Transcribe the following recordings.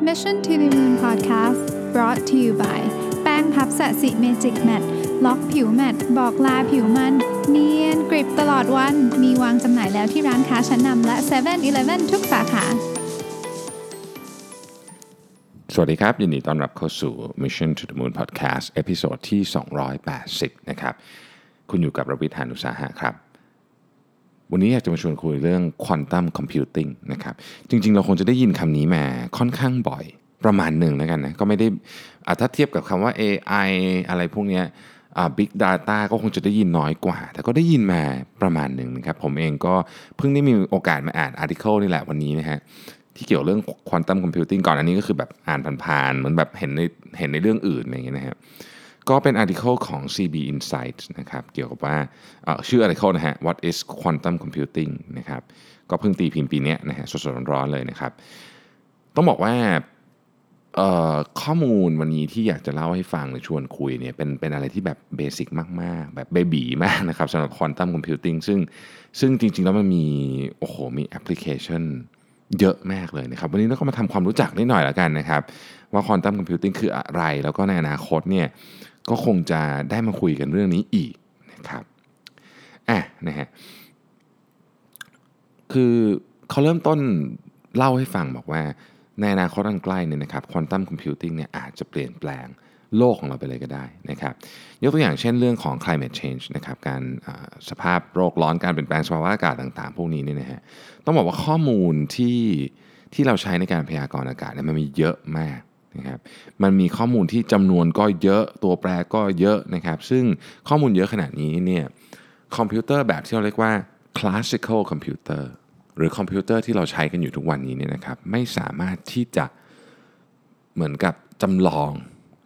Mission to the Moon Podcast brought to you by แป้งพัฟศศิ Magic Matte ล็อกผิว matte บอกลาผิวมัน เนียนกริบตลอดวัน มีวางจำหน่ายแล้วที่ร้านค้าชั้นนำและ7 e เ e ่ e อทุกสาขา สวัสดีครับ ยินดีต้อนรับเข้าสู่ Mission to the Moon Podcast episode ที่ 280 นะครับ คุณอยู่กับรวิศ หาญอุตสาหะครับ วันนี้อยากจะมาชวนคุยเรื่อง Quantum Computing นะครับ จริง ๆ เราคงจะได้ยินคำนี้มาค่อนข้างบ่อยประมาณหนึ่งแล้วกันนะ ก็ไม่ได้อะถ้าเทียบกับคำว่า AI อะไรพวกเนี้ยอ่า Big Data ก็คงจะได้ยินน้อยกว่า แต่ก็ได้ยินมาประมาณหนึ่งนะครับ ผมเองก็เพิ่งได้มีโอกาสมาอ่าน article นี่แหละวันนี้นะฮะที่เกี่ยวเรื่อง quantum computing ก่อนอันนี้ก็คือแบบอ่านผ่านๆเหมือนแบบเห็นในเห็นในเรื่องอื่นอะไรอย่างเงี้ยนะครับ ก็เป็น article ของ CB Insights นะครับเกี่ยวกับว่าเอ่อชื่อ article นะฮะ What is Quantum Computing นะครับก็เพิ่งตีพิมพ์ปีนี้นะฮะสดๆร้อนๆเลยนะครับ ต้องบอกว่าเอ่อข้อมูลวันนี้ที่อยากจะเล่าให้ฟังหรือชวนคุยเนี่ยเป็นเป็นอะไรที่แบบ basic มาก ๆ แบบ baby มากนะครับสำหรับ quantum computing ซึ่งซึ่งจริง ๆ แล้วมันมีโอ้โหมีแอปพลิเคชันเยอะมากเลยนะครับ วันนี้เราก็มาทำความรู้จักนิดหน่อยแล้วกันนะครับ ว่า quantum computing คืออะไร แล้วก็ในอนาคตเนี่ย ก็คงจะได้มาคุยกันเรื่องนี้อีกนะครับอะนะฮะคือเขาเริ่มต้นเล่าให้ฟังบอกว่า ในอนาคตอันใกล้เนี่ยนะครับควอนตัมคอมพิวติ้งเนี่ยอาจจะเปลี่ยนแปลงโลกของเราไปเลยก็ได้นะครับยกตัวอย่างเช่นเรื่องของ climate change นะครับการสภาพโลกร้อนการเปลี่ยนแปลงสภาวะอากาศต่างๆ พวกนี้เนี่ยนะฮะต้องบอกว่าข้อมูลที่ที่เราใช้ในการพยากรณ์อากาศเนี่ยมันมีเยอะมาก นะครับมันมีข้อมูลที่จำนวนก็เยอะตัวแปรก็เยอะนะครับ ซึ่งข้อมูลเยอะขนาดนี้เนี่ยคอมพิวเตอร์แบบที่เราเรียกว่า classical computer หรือคอมพิวเตอร์ที่เราใช้กันอยู่ทุกวันนี้เนี่ยนะครับไม่สามารถที่จะเหมือนกับจำลอง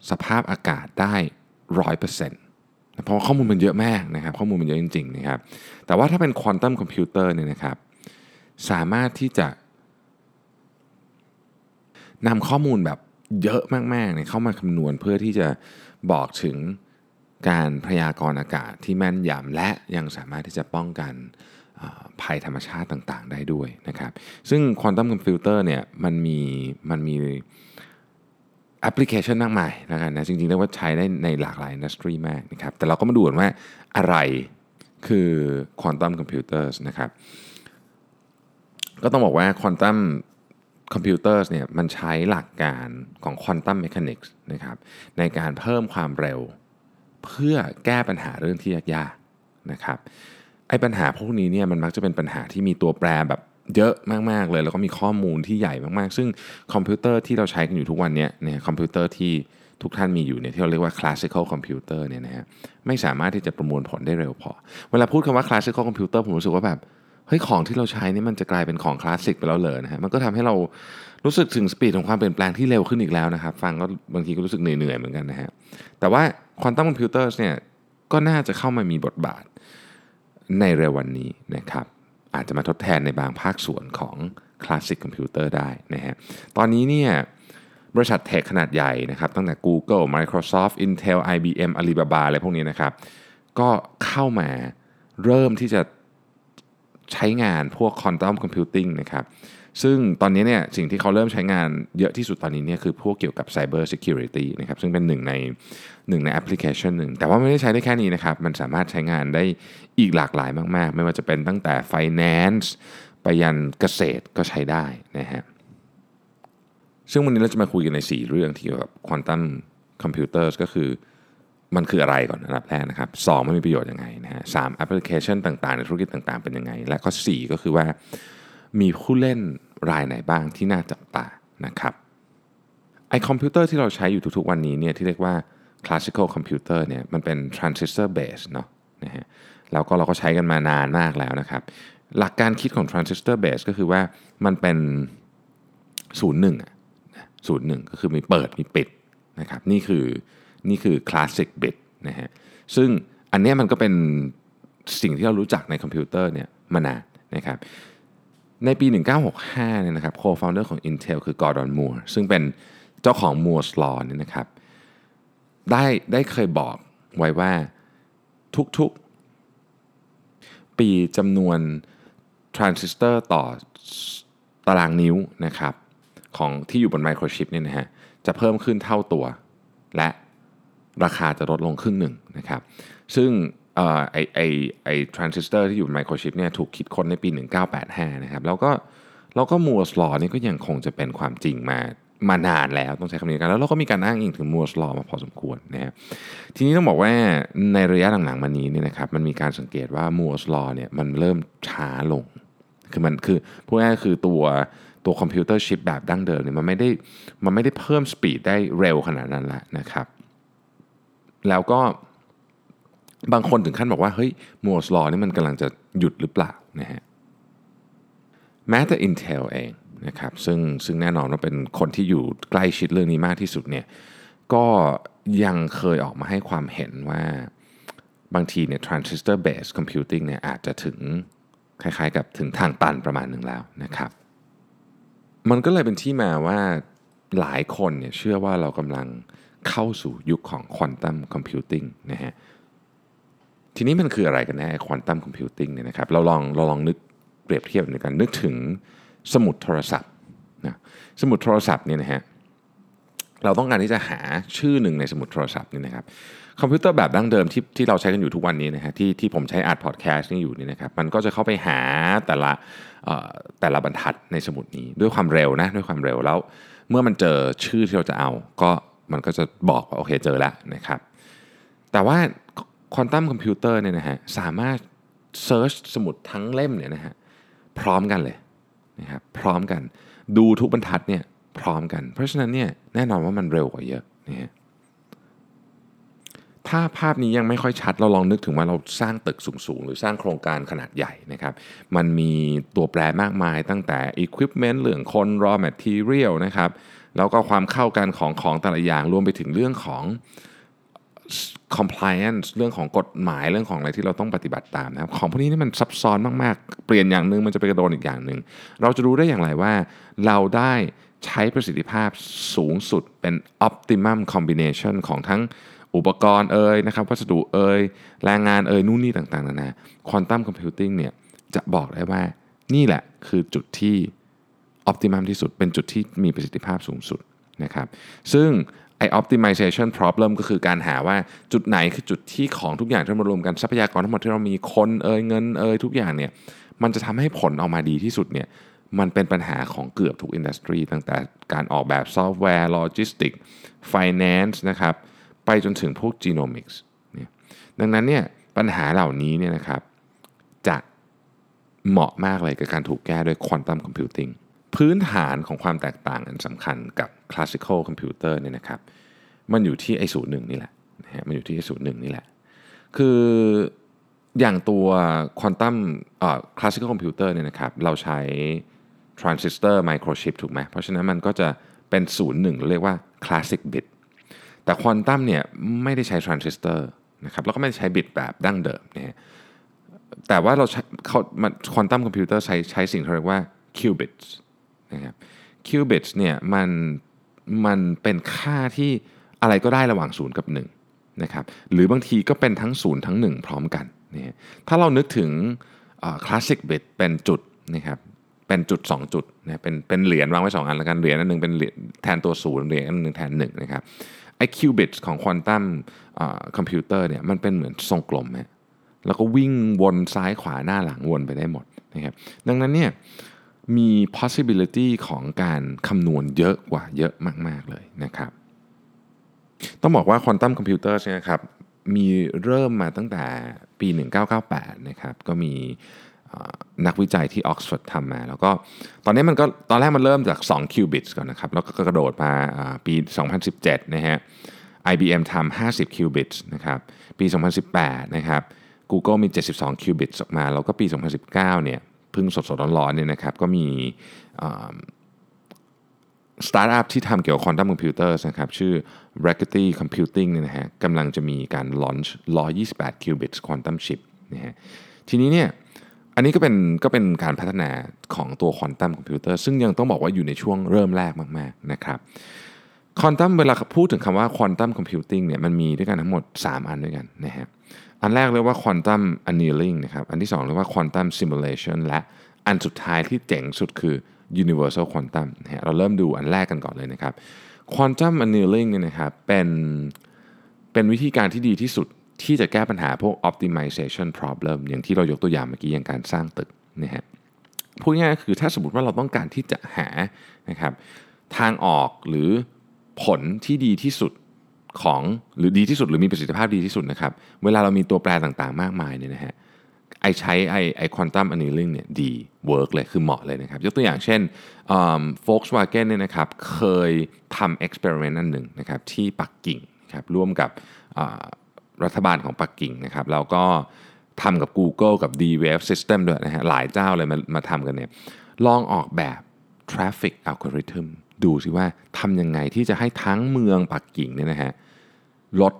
สภาพอากาศได้ร้อยเปอร์เซ็นต์เพราะข้อมูลมันเยอะมากนะครับข้อมูลมันเยอะจริงๆนะครับแต่ว่าถ้าเป็นควอนตัมคอมพิวเตอร์เนี่ยนะครับสามารถที่จะนำข้อมูลแบบ เยอะมากๆเนี่ยเข้ามาคำนวณเพื่อที่จะบอกถึงการพยากรณ์อากาศที่แม่นยำและยังสามารถที่จะป้องกันภัยธรรมชาติต่างๆ ได้ด้วยนะครับ ซึ่งควอนตัมคอมพิวเตอร์เนี่ยมันมีมันมีแอปพลิเคชันมากมายแล้วกันนะจริงๆเรียกว่าใช้ได้ในหลากหลาย industry มากนะครับ แต่เราก็มาดูกันว่าอะไรคือควอนตัมคอมพิวเตอร์นะครับ ก็ต้องบอกว่าควอนตัม คอมพิวเตอร์เนี่ยมันใช้หลักการของ quantum mechanics นะครับในการเพิ่มความเร็ว เพื่อแก้ปัญหาเรื่องที่ยากๆนะครับไอ้ปัญหาพวกนี้เนี่ยมันมักจะเป็นปัญหาที่มีตัวแปรแบบเยอะมากๆเลย แล้วก็มีข้อมูลที่ใหญ่มากๆ ซึ่งคอมพิวเตอร์ที่เราใช้กันอยู่ทุกวันเนี้เนี่ยคอมพิวเตอร์ที่ทุกท่านมีอยู่เนี่ยที่เราเรียกว่า classical computer เนี่ยนะฮะไม่สามารถที่จะประมวลผลได้เร็วพอ เวลาพูดคำว่า classical computer ผมรู้สึกว่าแบบ เฮ้ยของที่เราใช้นี่มันจะกลายเป็นของคลาสสิกไปแล้วเลยนะฮะมันก็ทำให้เรารู้สึกถึง speed ของความเปลี่ยนแปลงที่เร็วขึ้นอีกแล้วนะครับ ฟังก็บางทีก็รู้สึกเหนื่อยๆเหมือนกันนะฮะแต่ว่าควอนตัมคอมพิวเตอร์เนี่ยก็น่าจะเข้ามามีบทบาทในเร็ววันนี้นะครับอาจจะมาทดแทนในบางภาคส่วนของ classic computer ได้นะฮะตอนนี้เนี่ยบริษัท tech ขนาดใหญ่นะครับตั้งแต่ Google Microsoft Intel IBM Alibaba อะไรพวกนี้นะครับ ก็เข้ามาเริ่มที่จะ ใช้งานพวก Quantum Computing นะครับซึ่งตอนนี้เนี่ยสิ่งที่เขาเริ่มใช้งานเยอะที่สุดตอนนี้เนี่ยคือพวกเกี่ยวกับ Cyber Security นะครับซึ่งเป็นหนึ่งในหนึ่งในแอปพลิเคชันหนึ่ง แต่ว่าไม่ได้ใช้ได้แค่นี้นะครับ มันสามารถใช้งานได้อีกหลากหลายมาก ๆ ไม่ว่าจะเป็นตั้งแต่ Finance ไปยันเกษตรก็ใช้ได้นะฮะซึ่งวันนี้เราจะมาคุยกันใน 4 เรื่องที่เกี่ยวกับ Quantum Computers ก็คือ มันคืออะไรก่อนอันดับแรกนะครับสองมันมีประโยชน์ยังไงนะฮะสามแอปพลิเคชันต่างๆ ในธุรกิจต่างๆ เป็นยังไง และก็สี่ก็คือว่ามีผู้เล่นรายไหนบ้างที่น่าจับตานะครับไอคอมพิวเตอร์ที่เราใช้อยู่ทุกๆวันนี้เนี่ยที่เรียกว่า classical computer เนี่ยมันเป็น transistor base เนาะนะฮะแล้วก็เราก็ใช้กันมานานมากแล้วนะครับ หลักการคิดของ transistor base ก็คือว่ามันเป็นศูนย์หนึ่งศูนย์หนึ่งก็คือมีเปิดมีปิดนะครับนี่คือ นี่คือ classic bit นะฮะซึ่งอันนี้มันก็เป็นสิ่งที่เรารู้จักในคอมพิวเตอร์เนี่ยมานานนะครับในปี 1965เนี่ยนะครับ co-founder ของ Intel คือ Gordon Moore ซึ่งเป็นเจ้าของ Moore's Law เนี่ยนะครับได้ได้เคยบอกไว้ว่าทุกๆ ปีจำนวนทรานซิสเตอร์ต่อตารางนิ้วนะครับของที่อยู่บนไมโครชิปเนี่ยนะฮะจะเพิ่มขึ้นเท่าตัว และ ราคาจะลดลงครึ่งหนึ่งนะครับ ซึ่งออไอไอไอทรานซิสเตอร์ที่อยู่บนไมโครชิปเนี่ยถูกคิดค้นในปี 1985 นะครับ แล้วก็แล้วก็ Moore's Law นี่ก็ยังคงจะเป็นความจริงมามานานแล้วต้องใช้คำนี้กันแล้วเราก็มีการอ้างอิงถึง Moore's Law มาพอสมควรนะครับทีนี้ต้องบอกว่าในระยะหลังๆมานี้เนี่ยนะครับมันมีการสังเกตว่า Moore's Law เนี่ยมันเริ่มช้าลง คือมันคือพูดง่ายๆคือตัวตัวคอมพิวเตอร์ชิปแบบดั้งเดิมเนี่ยมันไม่ได้มันไม่ได้เพิ่ม speed ได้เร็วขนาดนั้นละนะครับ แล้วก็บางคนถึงขั้นบอกว่าเฮ้ย Moore's Law นี่มันกำลังจะหยุดหรือเปล่านะฮะแม้แต่ Intel เองนะครับซึ่งซึ่งแน่นอนว่าเป็นคนที่อยู่ใกล้ชิดเรื่องนี้มากที่สุดเนี่ยก็ยังเคยออกมาให้ความเห็นว่าบางทีเนี่ย transistor based computing เนี่ยอาจจะถึงคล้ายๆกับถึงทางตันประมาณหนึ่งแล้วนะครับ มันก็เลยเป็นที่มาว่าหลายคนเนี่ยเชื่อว่าเรากำลัง เข้าสู่ยุคของ quantum computing นะฮะทีนี้มันคืออะไรกันแน่ quantum computing เนี่ยนะครับเราลองเราลองนึกเปรียบเทียบในการนึกถึงสมุดโทรศัพท์นะสมุดโทรศัพท์เนี่ยนะฮะเราต้องการที่จะหาชื่อหนึ่งในสมุดโทรศัพท์นี่นะครับคอมพิวเตอร์แบบดั้งเดิมที่ที่เราใช้กันอยู่ทุกวันนี้นะฮะที่ที่ผมใช้อัดพอดแคสต์นี่อยู่นี่นะครับมันก็จะเข้าไปหาแต่ละแต่ละบรรทัดในสมุดนี้ด้วยความเร็วนะด้วยความเร็วแล้ว เมื่อมันเจอชื่อที่เราจะเอาก็ มันก็จะบอกว่าโอเคเจอแล้วนะครับ แต่ว่า quantum computer เนี่ยนะฮะสามารถ search สมุดทั้งเล่มเนี่ยนะฮะพร้อมกันเลยนะครับพร้อมกันดูทุกบรรทัดเนี่ยพร้อมกัน เพราะฉะนั้นเนี่ยแน่นอนว่ามันเร็วกว่าเยอะนะฮะถ้าภาพนี้ยังไม่ค่อยชัดเราลองนึกถึงว่าเราสร้างตึกสูงๆ หรือสร้างโครงการขนาดใหญ่นะครับมันมีตัวแปรมากมายตั้งแต่ Equipment เรื่องคน raw material นะครับ แล้วก็ความเข้ากันของของแต่ละอย่างรวมไปถึงเรื่องของ compliance เรื่องของกฎหมายเรื่องของอะไรที่เราต้องปฏิบัติตามนะครับ ของพวกนี้นี่มันซับซ้อนมากๆ เปลี่ยนอย่างหนึ่งมันจะไปกระโดนอีกอย่างหนึ่งเราจะรู้ได้อย่างไรว่าเราได้ใช้ประสิทธิภาพสูงสุดเป็น optimum combination ของทั้งอุปกรณ์เอ่ยนะครับวัสดุเอ่ยแรงงานเอ่ยนู่นนี่ต่างๆนานาควอนตัมคอมพิวติ้งเนี่ยจะบอกได้ว่านี่แหละคือจุดที่ optimum ที่สุด เป็นจุดที่มีประสิทธิภาพสูงสุดนะครับ ซึ่งไอ้ optimization problem ก็คือการหาว่าจุดไหนคือจุดที่ของทุกอย่างที่มารวมกันทรัพยากรทั้งหมดที่เรามีคนเอ่ยเงินเอ่ยทุกอย่างเนี่ยมันจะทำให้ผลออกมาดีที่สุดเนี่ยมันเป็นปัญหาของเกือบทุก industry ตั้งแต่การออกแบบซอฟต์แวร์ logistics finance นะครับไปจนถึงพวก genomics เนี่ยดังนั้นเนี่ยปัญหาเหล่านี้เนี่ยนะครับจะเหมาะมากเลยกับการถูกแก้ด้วย quantum computing พื้นฐานของความแตกต่างอันสำคัญกับ classical computer เนี่ยนะครับ มันอยู่ที่ไอศูนย์หนึ่งนี่แหละนะฮะมันอยู่ที่ไอศูนย์หนึ่งนี่แหละ คืออย่างตัวควอนตัมเอ่อ classical computer เนี่ยนะครับ เราใช้ทรานซิสเตอร์ไมโครชิปถูกไหม เพราะฉะนั้นมันก็จะเป็นศูนย์หนึ่งเรียกว่า classic bit แต่ควอนตัมเนี่ยไม่ได้ใช้ทรานซิสเตอร์นะครับแล้วก็ไม่ได้ใช้ bit แบบดั้งเดิมนะฮะแต่ว่าเราใช้เขา quantum computer ใช้ใช้สิ่งที่เรียกว่า qubits นะครับ qubits เนี่ยมันมันเป็นค่าที่อะไรก็ได้ระหว่าง 0 กับ1นะครับหรือบางทีก็เป็นทั้ง 0 ทั้ง 1 พร้อมกันนะถ้าเรานึกถึงคลาสสิกบิตเป็นจุดนะครับเป็นจุด 2 จุดนะเป็นเป็นเหรียญวางไว้ 2 อันแล้วกันเหรียญอันหนึ่งเป็นแทนตัว0เหรียญอันหนึ่งแทน1นะครับไอ้คิวบิตของควอนตัมคอมพิวเตอร์เนี่ยมันเป็นเหมือนทรงกลมฮะแล้วก็วิ่งวนซ้ายขวาหน้าหลังวนไปได้หมดนะครับดังนั้นเนี่ย มี possibility ของการคำนวณเยอะกว่าเยอะมาก ๆ เลยนะครับ ต้องบอกว่าควอนตัมคอมพิวเตอร์เนี่ยครับ มีเริ่มมาตั้งแต่ปี 1998 นะครับ ก็มีนักวิจัยที่ออกซฟอร์ดทำมา แล้วก็ตอนนี้มันก็ตอนแรกมันเริ่มจาก2 qubits ก่อนนะครับ แล้วก็กระโดดมาปี 2017 นะฮะ IBM ทำ50 qubits นะครับ ปี 2018 นะครับ Google มี 72 qubits ออกมา แล้วก็ปี 2019 เนี่ย เพิ่งสดๆร้อนๆเนี่ยนะครับก็มีสตาร์ทอัพที่ทำเกี่ยวกับ quantum computer นะครับชื่อ Rigetti Computing เนี่ยนะฮะกำลังจะมีการ launch 128 qubits quantum chip นะฮะทีนี้เนี่ยอันนี้ก็เป็นก็เป็นการพัฒนาของตัว quantum computer ซึ่งยังต้องบอกว่าอยู่ในช่วงเริ่มแรกมากๆนะครับควอนตัมเวลาพูดถึงคำว่า quantum computing เนี่ยมันมีด้วยกันทั้งหมด 3 อันด้วยกันนะฮะ อันแรกเรียกว่า quantum annealing นะครับ อันที่2เรียกว่า quantum simulation และอันสุดท้ายที่เจ๋งสุดคือ universal quantum นะฮะเราเริ่มดูอันแรกกันก่อนเลยนะครับ quantum annealing เนี่ยนะครับเป็นเป็นวิธีการที่ดีที่สุดที่จะแก้ปัญหาพวก optimization problem อย่างที่เรายกตัวอย่างเมื่อกี้อย่างการสร้างตึกนะฮะพูดง่ายๆคือถ้าสมมติว่าเราต้องการที่จะหานะครับทางออกหรือผลที่ดีที่สุด ของหรือดีที่สุดหรือมีประสิทธิภาพดีที่สุดนะครับ เวลาเรามีตัวแปรต่างๆ มากมายเนี่ยนะฮะไอใช้ไอไอ quantum annealing เนี่ยดี work เลยคือเหมาะเลยนะครับ ยกตัวอย่างเช่นโฟล์กสวาเกนเนี่ยนะครับเคยทำ experiment อันหนึ่งนะครับที่ปักกิ่งนะครับร่วมกับรัฐบาลของปักกิ่งนะครับแล้วก็ทำกับ Google กับ D-Wave System ด้วยนะฮะหลายเจ้าเลยมามาทำกันเนี่ยลองออกแบบ Traffic Algorithm ดูสิว่าทำยังไงที่จะให้ทั้งเมืองปักกิ่งเนี่ยนะฮะรถ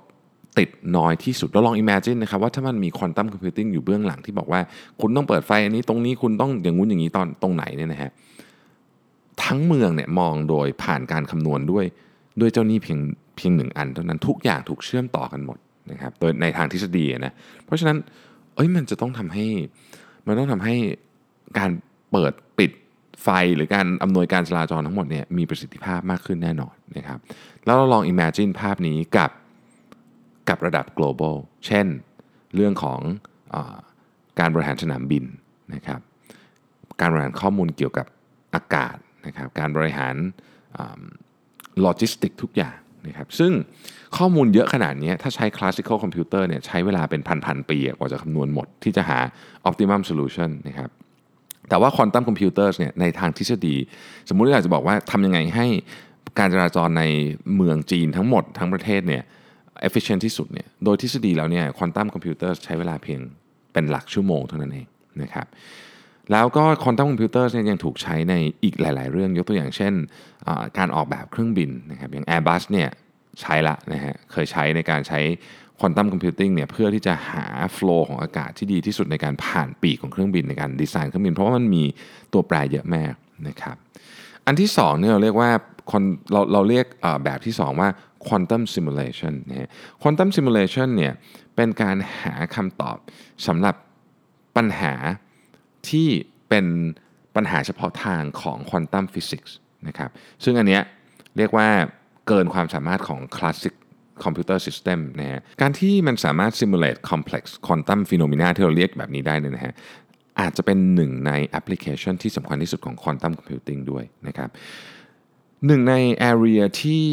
ติดน้อยที่สุดเราลอง imagine นะครับว่าถ้ามันมีควอนตัมคอมพิวติ้งอยู่เบื้องหลังที่บอกว่า คุณต้องเปิดไฟอันนี้ตรงนี้คุณต้องอย่างงู้นอย่างนี้ตอนตรงไหนเนี่ยนะฮะทั้งเมืองเนี่ยมองโดยผ่านการคำนวณด้วยด้วยเจ้านี้เพียงเพียงหนึ่งอันเท่านั้นทุกอย่างถูกเชื่อมต่อกันหมดนะครับโดยในทางทฤษฎีนะเพราะฉะนั้นเอ้ยมันจะต้องทำให้มันต้องทำให้การเปิด ไฟหรือการอำนวยการจราจรทั้งหมดเนี่ยมีประสิทธิภาพมากขึ้นแน่นอนนะครับแล้วเราลอง imagine ภาพนี้กับกับระดับ global เช่นเรื่องของเอ่อการบริหารสนามบินนะครับการบริหารข้อมูลเกี่ยวกับอากาศนะครับการบริหารโลจิสติกทุกอย่างนะครับซึ่งข้อมูลเยอะขนาดนี้ถ้าใช้ classical computer เนี่ยใช้เวลาเป็นพันๆปีกว่าจะคำนวณหมดที่จะหา optimum solution นะครับ แต่ว่า quantum computers เนี่ยในทางทฤษฎี สมมุติอยากจะบอกว่าทำยังไงให้การจราจรในเมืองจีนทั้งหมดทั้งประเทศเนี่ย efficient ที่สุดเนี่ยโดยทฤษฎีแล้วเนี่ย quantum computers ใช้เวลาเพียงเป็นหลักชั่วโมงเท่านั้นเองนะครับแล้วก็ quantum computers เนี่ยยังถูกใช้ในอีกหลาย ๆ เรื่องยกตัวอย่างเช่น การออกแบบเครื่องบินนะครับอย่าง Airbus เนี่ยใช้ละนะฮะเคยใช้ในการใช้ ควอนตัมคอมพิวติ้งเนี่ยเพื่อที่จะหาโฟล์ของอากาศที่ดีที่สุดในการผ่านปีกของเครื่องบินในการดีไซน์เครื่องบิน เพราะว่ามันมีตัวแปรเยอะมากนะครับอันที่2เนี่ยเราเรียกว่าเราเราเรียกแบบที่ 2 ว่า quantum simulation นะฮะ quantum simulation เนี่ยเป็นการหาคำตอบสำหรับปัญหาที่เป็นปัญหาเฉพาะทางของ quantum physics นะครับซึ่งอันเนี้ยเรียกว่าเกินความสามารถของ classic คอมพิวเตอร์ซิสเต็มนะฮะการที่มันสามารถ simulate complex quantum phenomena ที่เราเรียกแบบนี้ได้เนี่ยนะฮะอาจจะเป็นหนึ่งในแอปพลิเคชันที่สำคัญที่สุดของ quantum computing ด้วยนะครับหนึ่งใน area ที่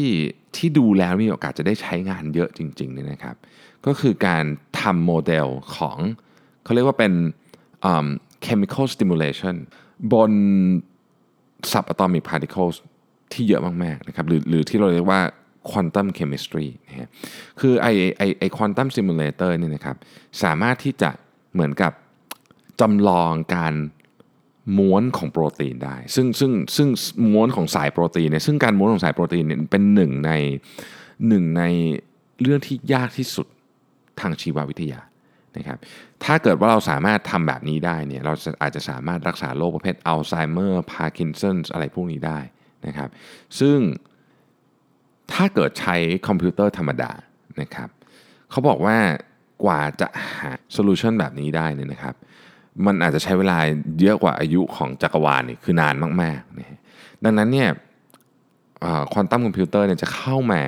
ที่ดูแล้วมีโอกาสจะได้ใช้งานเยอะจริงๆเนี่ยนะครับ ก็คือการทำโมเดลของเขาเรียกว่าเป็น chemical stimulation บน subatomic particles ที่เยอะมากๆนะครับหรือหรือที่เราเรียกว่า quantum chemistry นะฮะคือไอไอไอ quantum simulator นี่นะครับสามารถที่จะเหมือนกับจำลองการม้วนของโปรตีนได้ ซึ่งซึ่งซึ่งม้วนของสายโปรตีนเนี่ยซึ่งการม้วนของสายโปรตีนเนี่ยเป็นหนึ่งในหนึ่งในเรื่องที่ยากที่สุดทางชีววิทยานะครับถ้าเกิดว่าเราสามารถทำแบบนี้ได้เนี่ยเราอาจจะสามารถรักษาโรคประเภทอัลไซเมอร์พาร์กินสันอะไรพวกนี้ได้นะครับ ซึ่ง ถ้าเกิดใช้คอมพิวเตอร์ธรรมดานะครับเขาบอกว่ากว่าจะหา solution แบบนี้ได้เนี่ยนะครับ มันอาจจะใช้เวลาเยอะกว่าอายุของจักรวาลนี่คือนานมากๆนะดังนั้นเนี่ยควอนตัมคอมพิวเตอร์เนี่ยจะเข้ามา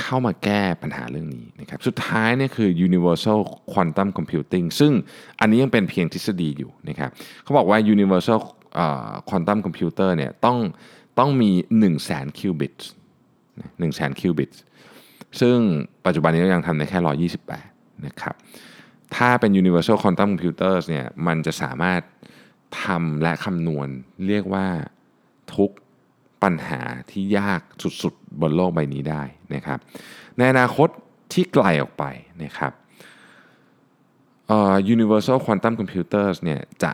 เข้ามาแก้ปัญหาเรื่องนี้นะครับสุดท้ายเนี่ยคือ universal quantum computing ซึ่งอันนี้ยังเป็นเพียงทฤษฎีอยู่นะครับเขาบอกว่า universal quantum computer เนี่ยต้องต้องมี 1 0 0 0 0แสนคิวบิต 1 0 0 0 0แสนคิวบิตซึ่งปัจจุบันนี้เรายังทำได้แค่ 128 นะครับ ถ้าเป็น universal quantum computers เนี่ยมันจะสามารถทำและคำนวณเรียกว่าทุกปัญหาที่ยากสุดๆ บนโลกใบนี้ได้นะครับ ในอนาคตที่ไกลออกไปนะครับ uh, universal quantum computers เนี่ยจะ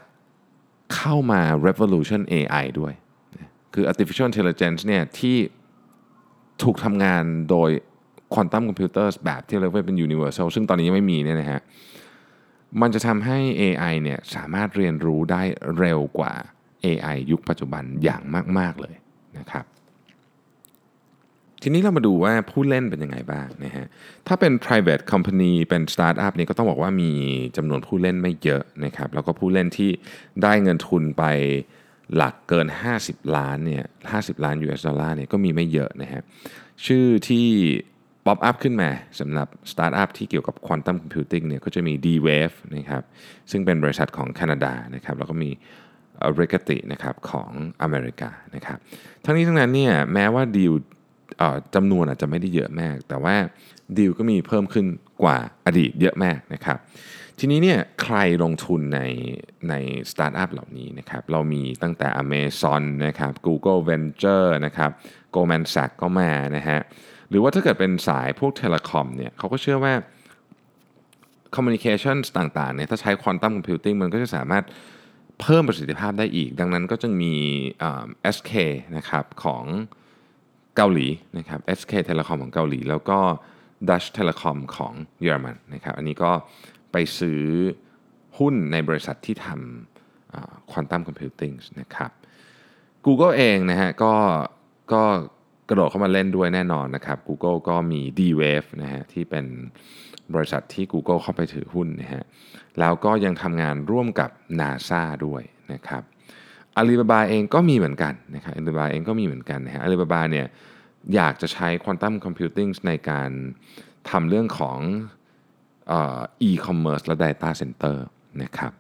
เข้ามา revolution AI ด้วย คือ artificial intelligence เนี่ยที่ ถูกทำงานโดย quantum computers แบบที่เรียกว่าเป็น universal ซึ่งตอนนี้ยังไม่มีเนี่ยนะฮะมันจะทำให้ AI เนี่ยสามารถเรียนรู้ได้เร็วกว่า AI ยุคปัจจุบันอย่างมาก ๆ เลยนะครับ ทีนี้เรามาดูว่าผู้เล่นเป็นยังไงบ้างนะฮะถ้าเป็น private company เป็น startup นี่ก็ต้องบอกว่ามีจำนวนผู้เล่นไม่เยอะนะครับ แล้วก็ผู้เล่นที่ได้เงินทุนไป หลักเกิน 50 ล้านเนี่ย50 ล้าน US ดอลลาร์เนี่ยก็มีไม่เยอะนะฮะชื่อที่pop up ขึ้นมาสำหรับสตาร์ทอัพที่เกี่ยวกับ quantum computing เนี่ยก็จะมี D-Wave นะครับซึ่งเป็นบริษัทของแคนาดานะครับแล้วก็มี Rigetti นะครับของอเมริกานะครับทั้งนี้ทั้งนั้นเนี่ยแม้ว่าดีลจำนวนอาจจะไม่ได้เยอะมาก แต่ว่าดีลก็มีเพิ่มขึ้นกว่าอดีตเยอะมากนะครับ ทีนี้เนี่ยใครลงทุนในในสตาร์ทอัพเหล่านี้นะครับเรามีตั้งแต่ Amazon นะครับ Google Venture นะครับ Goldman Sachs ก็มานะฮะหรือว่าถ้าเกิดเป็นสายพวก telecom เนี่ยเขาก็เชื่อว่า communication ต่างๆเนี่ยถ้าใช้ quantum computing มันก็จะสามารถเพิ่มประสิทธิภาพได้อีก ดังนั้นก็จึงมี SK นะครับของเกาหลีนะครับ SK Telecom ของเกาหลี แล้วก็ Deutsche Telekom ของเยอรมันนะครับ อันนี้ก็ ไปซื้อหุ้นในบริษัทที่ทำ quantum computingนะครับ Google เองนะฮะก็ก็กระโดดเข้ามาเล่นด้วยแน่นอนนะครับ Google ก็มี D-Wave นะฮะที่เป็นบริษัทที่ Google เข้าไปถือหุ้นนะฮะแล้วก็ยังทำงานร่วมกับ NASA ด้วยนะครับอาลีบาบาเองก็มีเหมือนกันนะครับอาลีบาบาเองก็มีเหมือนกันนะฮะอาลีบาบาเนี่ยอยากจะใช้ควอนตัมคอมพิวติ้งในการทำเรื่องของ e-commerce และ data center นะครับ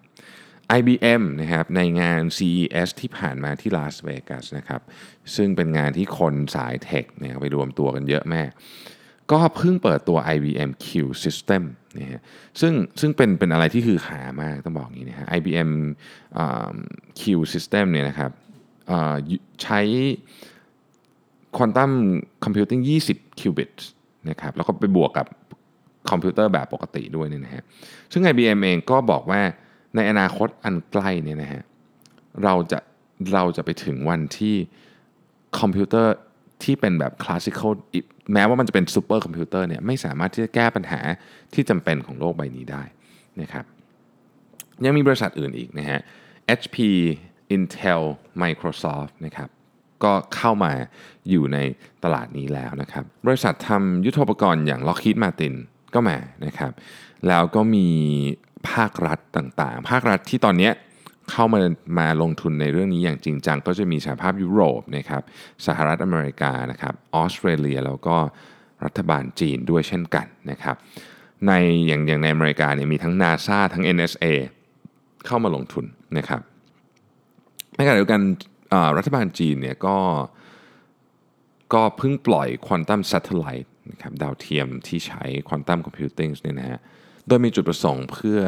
IBM นะครับในงาน CES ที่ผ่านมาที่ลาสเวกัสนะครับซึ่งเป็นงานที่คนสายเทคเนี่ยไปรวมตัวกันเยอะแมากก็เพิ่งเปิดตัว IBM Q System นะฮะซึ่งซึ่งเป็นเป็นอะไรที่คือหามากต้องบอกงี้นะฮะ IBM Q System เนี่ยนะครับใช้ควอนตัมคอมพิวติ้ง20คิวบิตนะครับแล้วก็ไปบวกกับ คอมพิวเตอร์แบบปกติด้วยเนี่ยนะฮะซึ่ง IBM เองก็บอกว่าในอนาคตอันใกล้เนี่ยนะฮะเราจะเราจะไปถึงวันที่คอมพิวเตอร์ที่เป็นแบบ classical แม้ว่ามันจะเป็นซูเปอร์คอมพิวเตอร์เนี่ยไม่สามารถที่จะแก้ปัญหาที่จำเป็นของโลกใบนี้ได้นะครับยังมีบริษัทอื่นอีกนะฮะ HP Intel Microsoft นะครับก็เข้ามาอยู่ในตลาดนี้แล้วนะครับ บริษัททำยุทโธปกรณ์อย่าง Lockheed Martin ก็มานะครับแล้วก็มีภาครัฐต่างๆ ภาครัฐที่ตอนนี้เข้ามามาลงทุนในเรื่องนี้อย่างจริงจัง ก็จะมีสหภาพยุโรปนะครับสหรัฐอเมริกานะครับออสเตรเลียแล้วก็รัฐบาลจีนด้วยเช่นกันนะครับในอย่างอย่างในอเมริกาเนี่ยมีทั้ง NASA ทั้ง NSA เข้ามาลงทุนนะครับในขณะเดียวกันรัฐบาลจีนเนี่ยก็ก็เพิ่งปล่อย quantum satellite นะครับดาวเทียมที่ใช้ quantum computing เนี่ยนะฮะโดยมีจุดประสงค์เพื่อ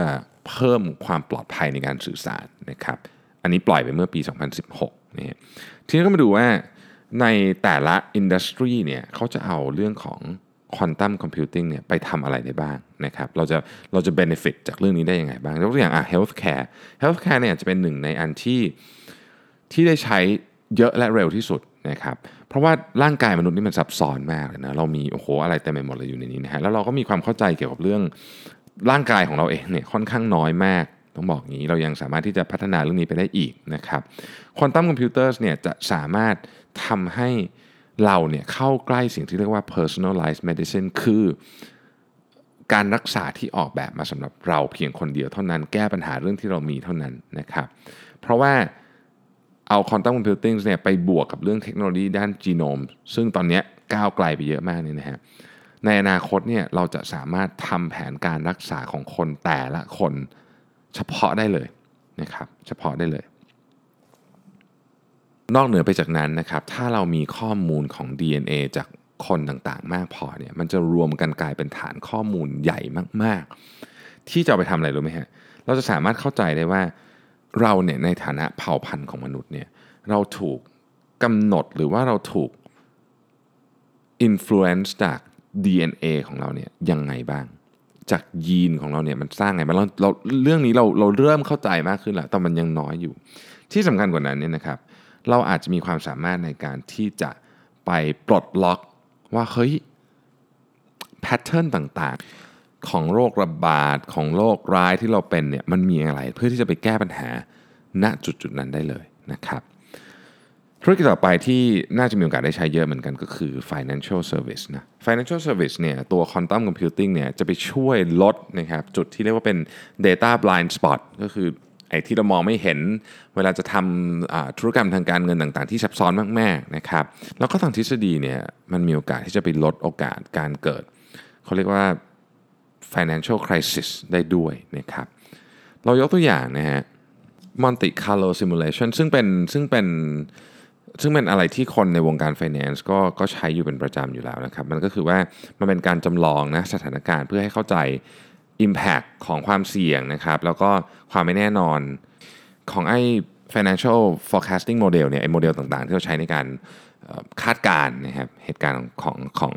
เพิ่มความปลอดภัยในการสื่อสารนะครับอันนี้ปล่อยไปเมื่อปี 2016นี่ทีนี้ก็มาดูว่าในแต่ละ industry เนี่ยเขาจะเอาเรื่องของ quantum computing เนี่ยไปทำอะไรได้บ้างนะครับเราจะเราจะ benefit จากเรื่องนี้ได้ยังไงบ้างยกตัวอย่างอะ healthcare healthcare เนี่ยจะเป็นหนึ่งในอันที่ที่ได้ใช้เยอะและเร็วที่สุดนะครับ เพราะว่าร่างกายมนุษย์นี่มันซับซ้อนมากเลยนะเรามีโอ้โหอะไรเต็มไปหมดเลยอยู่ในนี้นะฮะแล้วเราก็มีความเข้าใจเกี่ยวกับเรื่องร่างกายของเราเองเนี่ยค่อนข้างน้อยมากต้องบอกงี้เรายังสามารถที่จะพัฒนาเรื่องนี้ไปได้อีกนะครับควอนตัมคอมพิวเตอร์เนี่ยจะสามารถทำให้เราเนี่ยเข้าใกล้สิ่งที่เรียกว่า personalized medicine คือการรักษาที่ออกแบบมาสำหรับเราเพียงคนเดียวเท่านั้นแก้ปัญหาเรื่องที่เรามีเท่านั้นนะครับ เพราะว่า เอา quantum computing เนี่ยไปบวกกับเรื่องเทคโนโลยีด้านจีโนม ซึ่งตอนนี้ก้าวไกลไปเยอะมากนี่นะฮะในอนาคตเนี่ยเราจะสามารถทำแผนการรักษาของคนแต่ละคนเฉพาะได้เลยนะครับเฉพาะได้เลย นอกเหนือไปจากนั้นนะครับถ้าเรามีข้อมูลของ DNA จากคนต่างๆ มากพอเนี่ยมันจะรวมกันกลายเป็นฐานข้อมูลใหญ่มากๆ ที่จะไปทำอะไรรู้ไหมฮะเราจะสามารถเข้าใจได้ว่า เราเนี่ยในฐานะเผ่าพันธุ์ของมนุษย์เนี่ยเราถูกกำหนดหรือว่าเราถูก influence จาก DNA ของเราเนี่ยยังไงบ้าง จากยีนของเราเนี่ยมันสร้างไงบ้างเราเราเรื่องนี้เราเราเริ่มเข้าใจมากขึ้นแล้วแต่มันยังน้อยอยู่ ที่สำคัญกว่านั้นเนี่ยนะครับ เราอาจจะมีความสามารถในการที่จะไปปลดล็อกว่าเฮ้ยแพทเทิร์นต่างๆ ของโรคระบาดของโรคร้ายที่เราเป็นเนี่ยมันมีอะไรเพื่อที่จะไปแก้ปัญหาณจุดจุดนั้นได้เลยนะครับธุรกิจต่อไปที่น่าจะมีโอกาสได้ใช้เยอะเหมือนกันก็คือ financial service นะ financial service เนี่ยตัว quantum computing เนี่ยจะไปช่วยลดนะครับจุดที่เรียกว่าเป็น data blind spot ก็คือไออ้ที่เรามองไม่เห็น เวลาจะทำธุรกรรมทางการเงินต่างๆ ที่ซับซ้อนมากๆนะครับแล้วก็ทางทฤษฎีเนี่ยมันมีโอกาสที่จะไปลดโอกาสการเกิด เขาเรียกว่า financial crisis ได้ด้วยนะครับเรายกตัวอย่างนะฮะ Monte Carlo simulation ซึ่งเป็นซึ่งเป็นซึ่งเป็นอะไรที่คนในวงการ finance ก็ก็ใช้อยู่เป็นประจำอยู่แล้วนะครับ มันก็คือว่ามันเป็นการจำลองนะสถานการณ์เพื่อให้เข้าใจ Impact ของความเสี่ยงนะครับ แล้วก็ความไม่แน่นอนของไอ้ financial forecasting model เนี่ยไอ้โมเดลต่างๆ ที่เราใช้ในการคาดการณ์นะครับเหตุการณ์ของของ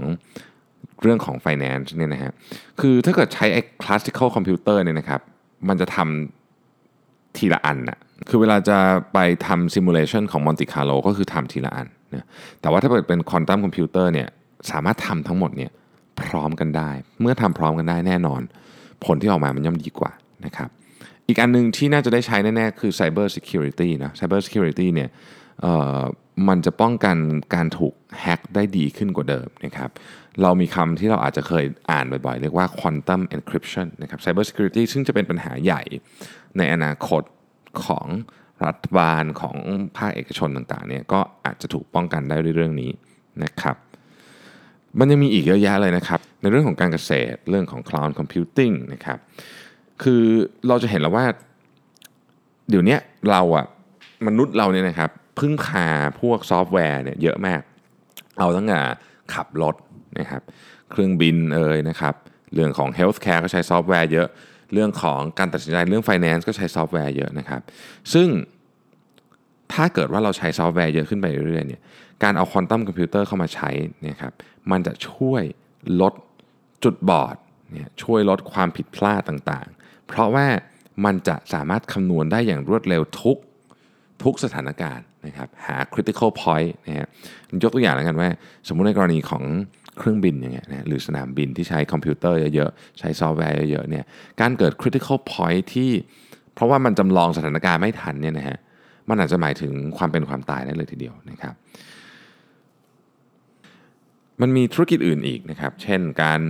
เรื่องของ finance เนี่ยนะฮะคือถ้าเกิดใช้ไอ้ classical computer เนี่ยนะครับมันจะทำทีละอันนะคือเวลาจะไปทำ simulation ของ Monte Carlo ก็คือทำทีละอันนะแต่ว่าถ้าเกิดเป็น quantum computer เนี่ยสามารถทำทั้งหมดเนี่ยพร้อมกันได้ เมื่อทำพร้อมกันได้แน่นอน ผลที่ออกมามันย่อมดีกว่านะครับอีกอันหนึ่งที่น่าจะได้ใช้แน่ๆคือ cyber security นะ cyber security เนี่ยมันจะป้องกันการถูกแฮ็กได้ดีขึ้นกว่าเดิมนะครับ เรามีคำที่เราอาจจะเคยอ่านบ่อยๆ เรียกว่า quantum encryption นะครับ cyber security ซึ่งจะเป็นปัญหาใหญ่ในอนาคตของรัฐบาลของภาคเอกชนต่างๆเนี่ยก็อาจจะถูกป้องกันได้ด้วยเรื่องนี้นะครับ มันยังมีอีกเยอะแยะเลยนะครับ ในเรื่องของการเกษตรเรื่องของ cloud computing นะครับ คือเราจะเห็นแล้วว่า เดี๋ยวนี้เราอะมนุษย์เราเนี่ยนะครับพึ่งพาพวกซอฟต์แวร์เนี่ยเยอะมาก เอาตั้งแต่ ขับรถนะครับเครื่องบินเอ่ยนะครับเรื่องของ healthcare ก็ใช้ซอฟต์แวร์เยอะเรื่องของการตัดสินใจเรื่อง finance ก็ใช้ซอฟต์แวร์เยอะนะครับ ซึ่งถ้าเกิดว่าเราใช้ซอฟต์แวร์เยอะขึ้นไปเรื่อยๆเนี่ยการเอาควอนตัมคอมพิวเตอร์เข้ามาใช้เนี่ยครับมันจะช่วยลดจุดบอดเนี่ยช่วยลดความผิดพลาดต่างๆ เพราะว่ามันจะสามารถคำนวณได้อย่างรวดเร็วทุกทุกสถานการณ์ นะครับหา critical point นะฮะยกตัวอย่างแล้วกันว่า สมมุติในกรณีของเครื่องบินอย่างเงี้ยนะหรือสนามบินที่ใช้คอมพิวเตอร์เยอะๆ ใช้ซอฟต์แวร์เยอะๆเนี่ยการเกิด critical point ที่ เพราะว่ามันจำลองสถานการณ์ไม่ทันเนี่ยนะฮะมันอาจจะหมายถึงความเป็นความตายได้เลยทีเดียวนะครับ มันมีธุรกิจอื่นอีกนะครับ เช่นการ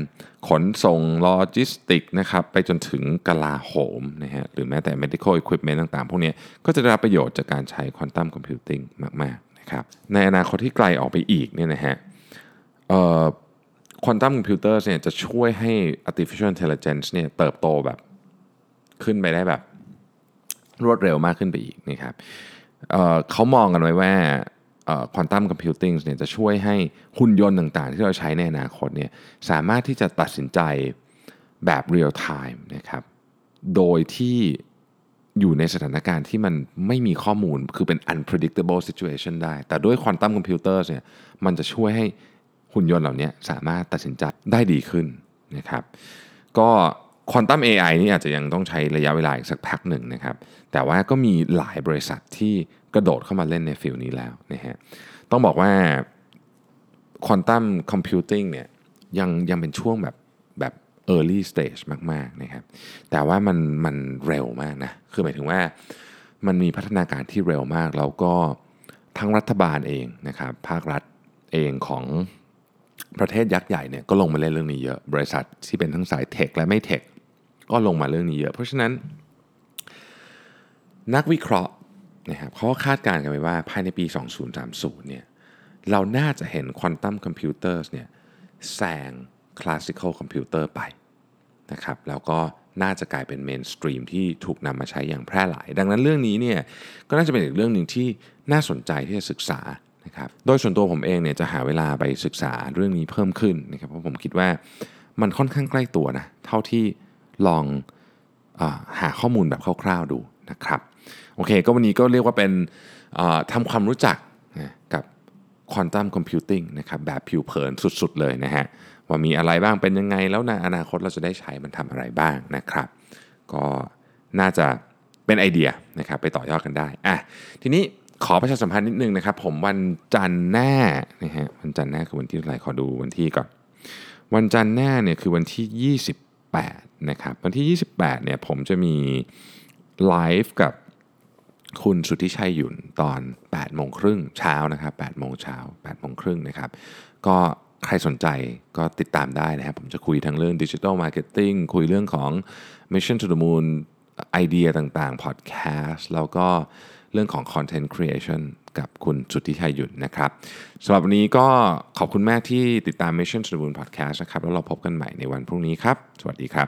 ขนส่งโลจิสติกนะครับไปจนถึงกลาโหมนะฮะหรือแม้แต่ medical equipment ต่างๆ พวกนี้ก็จะได้รับประโยชน์จากการใช้ quantum computing มากๆนะครับในอนาคตที่ไกลออกไปอีกเนี่ยนะฮะควอนตัมคอมพิวเตอร์เนี่ยจะช่วยให้ artificial intelligence เนี่ยเติบโตแบบขึ้นไปได้แบบรวดเร็วมากขึ้นไปอีกนะครับเขามองกันไว้ว่า quantum computing เนี่ยจะช่วยให้หุ่นยนต์ต่างๆ ที่เราใช้ในอนาคตเนี่ยสามารถที่จะตัดสินใจแบบเรียลไทม์นะครับโดยที่อยู่ในสถานการณ์ที่มันไม่มีข้อมูลคือเป็น unpredictable situation ได้ แต่ด้วยควอนตัมคอมพิวเตอร์เนี่ยมันจะช่วยให้หุ่นยนต์เหล่านี้สามารถตัดสินใจได้ดีขึ้นนะครับก็ quantum AI นี่อาจจะยังต้องใช้ระยะเวลาอีกสักพักหนึ่งนะครับ แต่ว่าก็มีหลายบริษัทที่ กระโดดเข้ามาเล่นใน field นี้แล้วนะฮะต้องบอกว่า quantum computing เนี่ยยังยังเป็นช่วงแบบแบบ early stage มากๆนะครับแต่ว่ามันมันเร็วมากนะคือหมายถึงว่ามันมีพัฒนาการที่เร็วมาก แล้วก็ทั้งรัฐบาลเองนะครับภาครัฐเองของประเทศยักษ์ใหญ่เนี่ยก็ลงมาเล่นเรื่องนี้เยอะบริษัทที่เป็นทั้งสาย tech และไม่ tech ก็ลงมาเรื่องนี้เยอะ เพราะฉะนั้น นักวิเคราะห์ นะครับเขาคาดการณ์กันไว้ว่าภายในปี 2030 เนี่ยเราน่าจะเห็นควอนตัมคอมพิวเตอร์เนี่ยแซง classical computer ไปนะครับแล้วก็น่าจะกลายเป็น mainstream ที่ถูกนำมาใช้อย่างแพร่หลาย ดังนั้นเรื่องนี้เนี่ยก็น่าจะเป็นอีกเรื่องหนึ่งที่น่าสนใจที่จะศึกษานะครับโดยส่วนตัวผมเองเนี่ยจะหาเวลาไปศึกษาเรื่องนี้เพิ่มขึ้นนะครับเพราะผมคิดว่ามันค่อนข้างใกล้ตัวนะเท่าที่ลองอหาข้อมูลแบบคร่าวๆดูนะครับ โอเค ก็วันนี้ก็เรียกว่าเป็นทำความรู้จักกับ Quantum Computing นะครับแบบผิวเผินสุดๆเลยนะฮะว่ามีอะไรบ้างเป็นยังไง แล้วในอนาคตเราจะได้ใช้มันทำอะไรบ้างนะครับ ก็น่าจะเป็นไอเดียนะครับไปต่อยอดกันได้อะทีนี้ขอประชาสัมพันธ์นิดนึงนะครับ ผมวันจันทร์หน้านะฮะวันจันทร์หน้าคือวันที่อะไรขอดูวันที่ก่อน วันจันทร์หน้าเนี่ยคือวันที่ 28 นะครับ วันที่ 28 เนี่ยผมจะมีไลฟ์กับ คุณสุทธิชัยหยุ่นตอน8โมงครึ่งเช้านะครับ8โมงเช้า8โมงครึ่งนะครับ ก็ใครสนใจก็ติดตามได้นะครับ ผมจะคุยทั้งเรื่อง Digital Marketing คุยเรื่องของ Mission to the Moon ไอเดียต่างๆ พอดแคสต์ แล้วก็เรื่องของ Content Creation กับคุณสุทธิชัยหยุ่นนะครับสำหรับวันนี้ก็ขอบคุณมากที่ติดตาม Mission to the Moon Podcast นะครับ แล้วเราพบกันใหม่ในวันพรุ่งนี้ครับ สวัสดีครับ